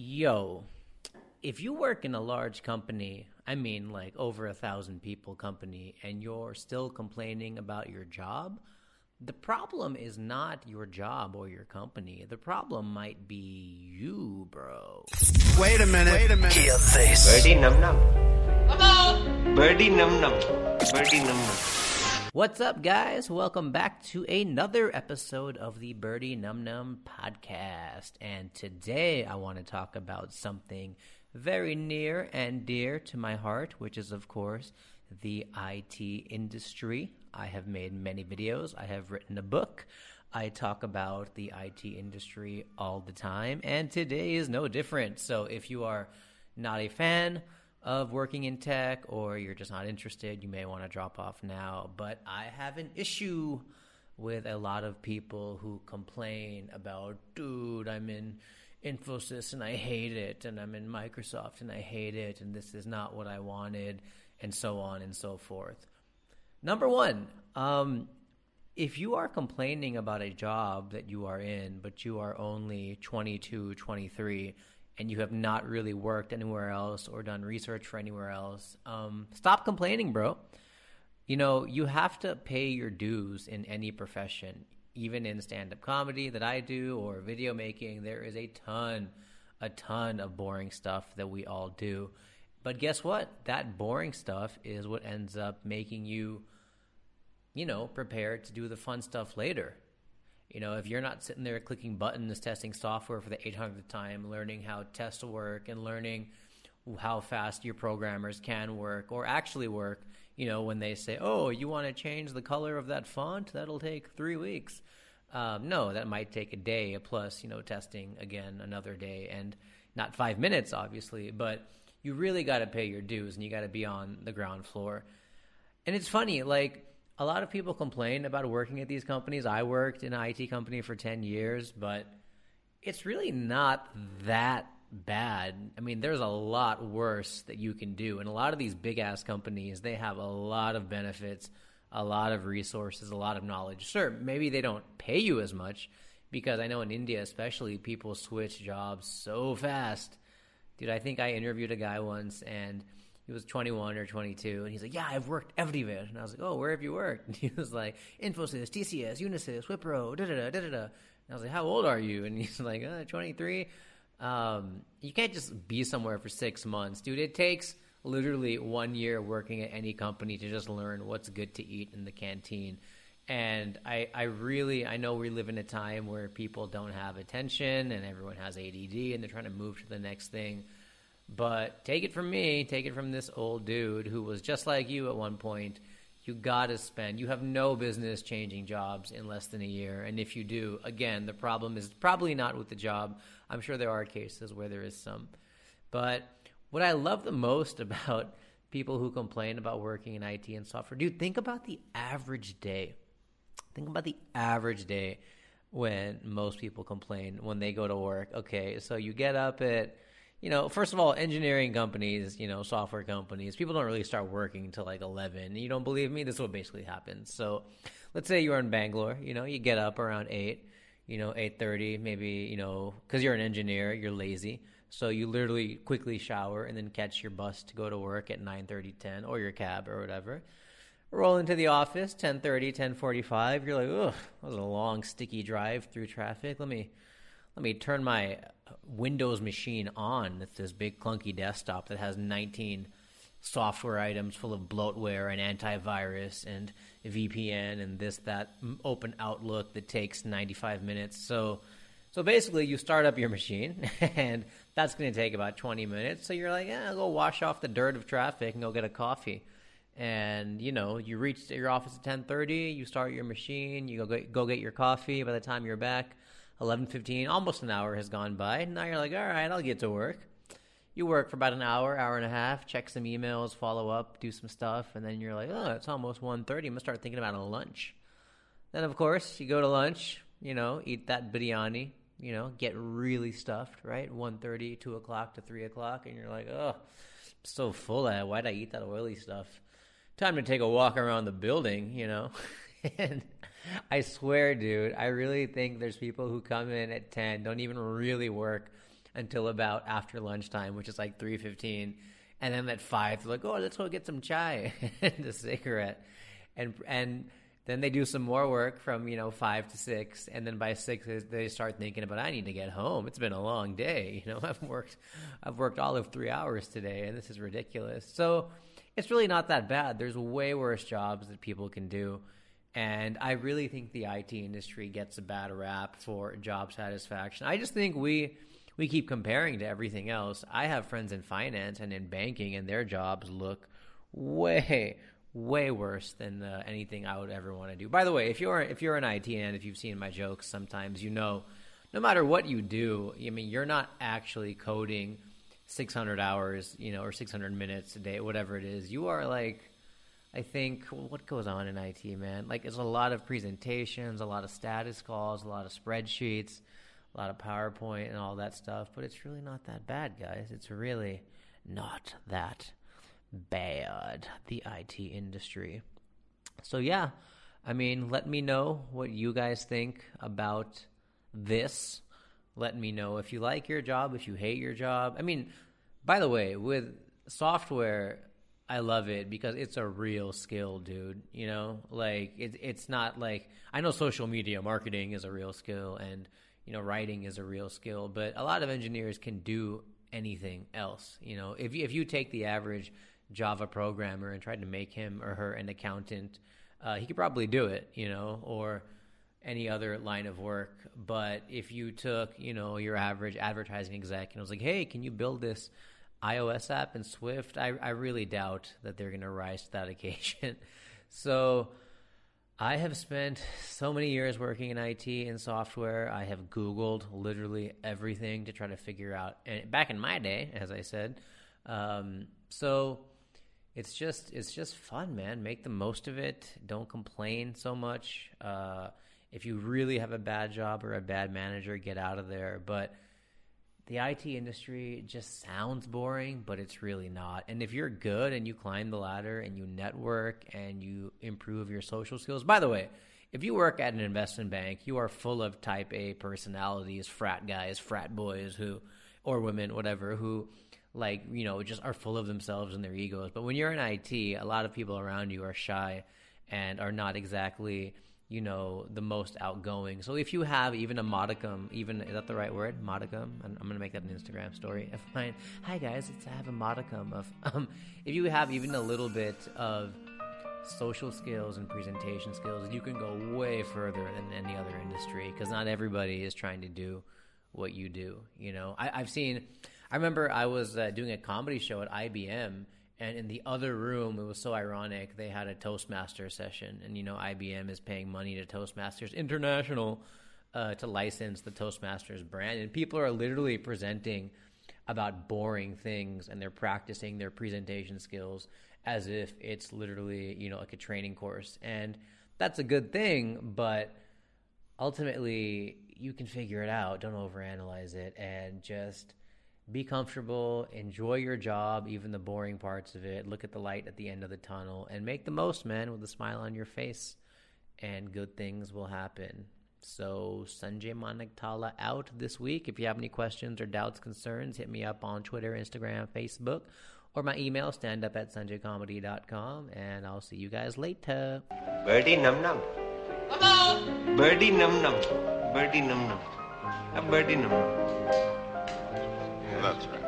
yo, if you work in a large company, I mean like over a thousand people company, and you're still complaining about your job, the problem is not your job or your company. The problem might be you, bro. Wait a minute. Wait a minute. Hear this. Birdie num num. Birdie num num. Birdie num num. What's up, guys? Welcome back to another episode of the Birdy Num Num podcast. And today I want to talk about something very near and dear to my heart, which is, of course, the IT industry. I have made many videos, I have written a book. I talk about the IT industry all the time, and today is no different. So if you are not a fan, of working in tech or you're just not interested, you may want to drop off now. But I have an issue with a lot of people who complain about, dude, I'm in Infosys and I hate it, and I'm in Microsoft and I hate it, and this is not what I wanted, and so on and so forth. Number one, um, if you are complaining about a job that you are in, but you are only 22, 23, and you have not really worked anywhere else or done research for anywhere else, um, stop complaining, bro. You know, you have to pay your dues in any profession, even in stand up comedy that I do or video making. There is a ton, a ton of boring stuff that we all do. But guess what? That boring stuff is what ends up making you, you know, prepared to do the fun stuff later. You know, if you're not sitting there clicking buttons, testing software for the 800th time, learning how tests work and learning how fast your programmers can work or actually work, you know, when they say, oh, you want to change the color of that font? That'll take three weeks. Um, no, that might take a day plus, you know, testing again another day and not five minutes, obviously, but you really got to pay your dues and you got to be on the ground floor. And it's funny, like, a lot of people complain about working at these companies. I worked in an IT company for 10 years, but it's really not that bad. I mean, there's a lot worse that you can do. And a lot of these big ass companies, they have a lot of benefits, a lot of resources, a lot of knowledge. Sure, maybe they don't pay you as much because I know in India, especially, people switch jobs so fast. Dude, I think I interviewed a guy once and he was 21 or 22, and he's like, "Yeah, I've worked everywhere." And I was like, "Oh, where have you worked?" And he was like, "Infosys, TCS, Unisys, Wipro, da da da da da." And I was like, "How old are you?" And he's like, uh, "23." Um, you can't just be somewhere for six months, dude. It takes literally one year working at any company to just learn what's good to eat in the canteen. And I, I really, I know we live in a time where people don't have attention and everyone has ADD and they're trying to move to the next thing. But take it from me, take it from this old dude who was just like you at one point. You got to spend, you have no business changing jobs in less than a year. And if you do, again, the problem is probably not with the job. I'm sure there are cases where there is some. But what I love the most about people who complain about working in IT and software, dude, think about the average day. Think about the average day when most people complain when they go to work. Okay, so you get up at you know, first of all, engineering companies, you know, software companies, people don't really start working until like 11. You don't believe me? This is what basically happens. So let's say you're in Bangalore, you know, you get up around 8, you know, 8.30, maybe, you know, because you're an engineer, you're lazy. So you literally quickly shower and then catch your bus to go to work at 9.30, 10, or your cab or whatever. Roll into the office, 10.30, 10.45. You're like, ugh, that was a long, sticky drive through traffic. Let me let me turn my Windows machine on. It's this big clunky desktop that has 19 software items full of bloatware and antivirus and VPN and this that open Outlook that takes 95 minutes. So so basically you start up your machine and that's going to take about 20 minutes. So you're like, "Yeah, I'll go wash off the dirt of traffic and go get a coffee." And you know, you reach your office at 10:30, you start your machine, you go get, go get your coffee. By the time you're back, 11:15, almost an hour has gone by. Now you're like, all right, I'll get to work. You work for about an hour, hour and a half, check some emails, follow up, do some stuff, and then you're like, oh, it's almost 1.30. I'm gonna start thinking about a lunch. Then of course you go to lunch, you know, eat that biryani, you know, get really stuffed, right? 1.30, 2 o'clock to 3 o'clock, and you're like, oh, I'm so full. Of Why'd I eat that oily stuff? Time to take a walk around the building, you know. and I swear, dude, I really think there's people who come in at 10, don't even really work, until about after lunchtime, which is like three fifteen, and then at five, they're like, "Oh, let's go get some chai and a cigarette," and and then they do some more work from you know five to six, and then by six they start thinking about I need to get home. It's been a long day. You know, I've worked, I've worked all of three hours today, and this is ridiculous. So it's really not that bad. There's way worse jobs that people can do. And I really think the IT industry gets a bad rap for job satisfaction. I just think we we keep comparing to everything else. I have friends in finance and in banking, and their jobs look way way worse than uh, anything I would ever want to do. By the way, if you're if you're an IT and if you've seen my jokes, sometimes you know, no matter what you do, I mean, you're not actually coding 600 hours, you know, or 600 minutes a day, whatever it is. You are like I think what goes on in IT, man? Like, it's a lot of presentations, a lot of status calls, a lot of spreadsheets, a lot of PowerPoint, and all that stuff. But it's really not that bad, guys. It's really not that bad, the IT industry. So, yeah, I mean, let me know what you guys think about this. Let me know if you like your job, if you hate your job. I mean, by the way, with software, I love it because it's a real skill, dude. You know, like it's it's not like I know social media marketing is a real skill and you know writing is a real skill, but a lot of engineers can do anything else. You know, if you, if you take the average Java programmer and tried to make him or her an accountant, uh, he could probably do it. You know, or any other line of work. But if you took, you know, your average advertising exec and was like, "Hey, can you build this iOS app and Swift, I, I really doubt that they're going to rise to that occasion. so I have spent so many years working in IT and software. I have Googled literally everything to try to figure out. And back in my day, as I said, um, so it's just it's just fun, man. Make the most of it. Don't complain so much. Uh, if you really have a bad job or a bad manager, get out of there. But the IT industry just sounds boring, but it's really not. And if you're good and you climb the ladder and you network and you improve your social skills, by the way, if you work at an investment bank, you are full of type A personalities, frat guys, frat boys who, or women, whatever, who like, you know, just are full of themselves and their egos. But when you're in IT, a lot of people around you are shy and are not exactly you know, the most outgoing. So if you have even a modicum, even is that the right word? Modicum. I'm, I'm to make that an Instagram story of mine. Hi guys, it's I have a modicum of. Um, if you have even a little bit of social skills and presentation skills, you can go way further than any other industry because not everybody is trying to do what you do. You know, I, have seen. I remember I was uh, doing a comedy show at IBM and in the other room it was so ironic they had a toastmaster session. And you know IBM is paying money to toastmasters international uh, to license the toastmasters brand. And people are literally presenting about boring things and they're practicing their presentation skills as if it's literally you know like a training course. And that's a good thing but ultimately you can figure it out. Don't overanalyze it. And just be comfortable, enjoy your job, even the boring parts of it. Look at the light at the end of the tunnel and make the most, man, with a smile on your face, and good things will happen. So, Sanjay Manaktala out this week. If you have any questions or doubts, concerns, hit me up on Twitter, Instagram, Facebook, or my email, standup at sanjaycomedy.com, and I'll see you guys later. Birdie num num. Birdie num num. Birdie num num. A birdie num num. That's right.